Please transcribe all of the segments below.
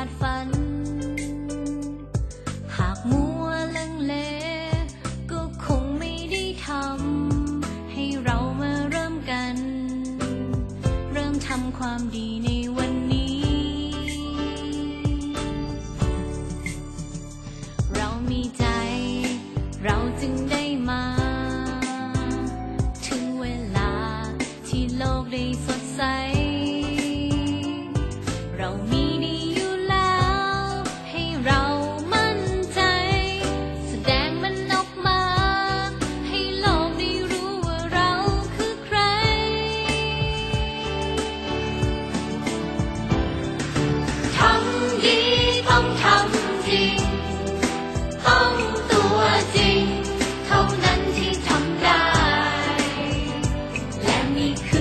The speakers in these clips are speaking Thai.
าดฝัน หากมัวลังเล ก็คงไม่ได้ทำ ให้เรามาเริ่มกัน เริ่มทำความดีในวันนี้ เรามีใจ เราจึงได้มา ถึงเวลาที่โลกได้สดใส เรามี me.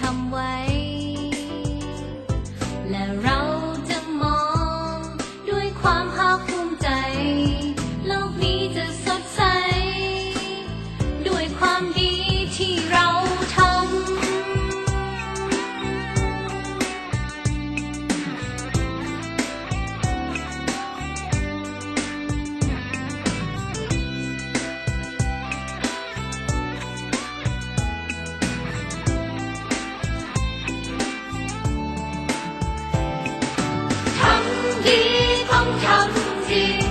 ทำไว้ 一同唱起。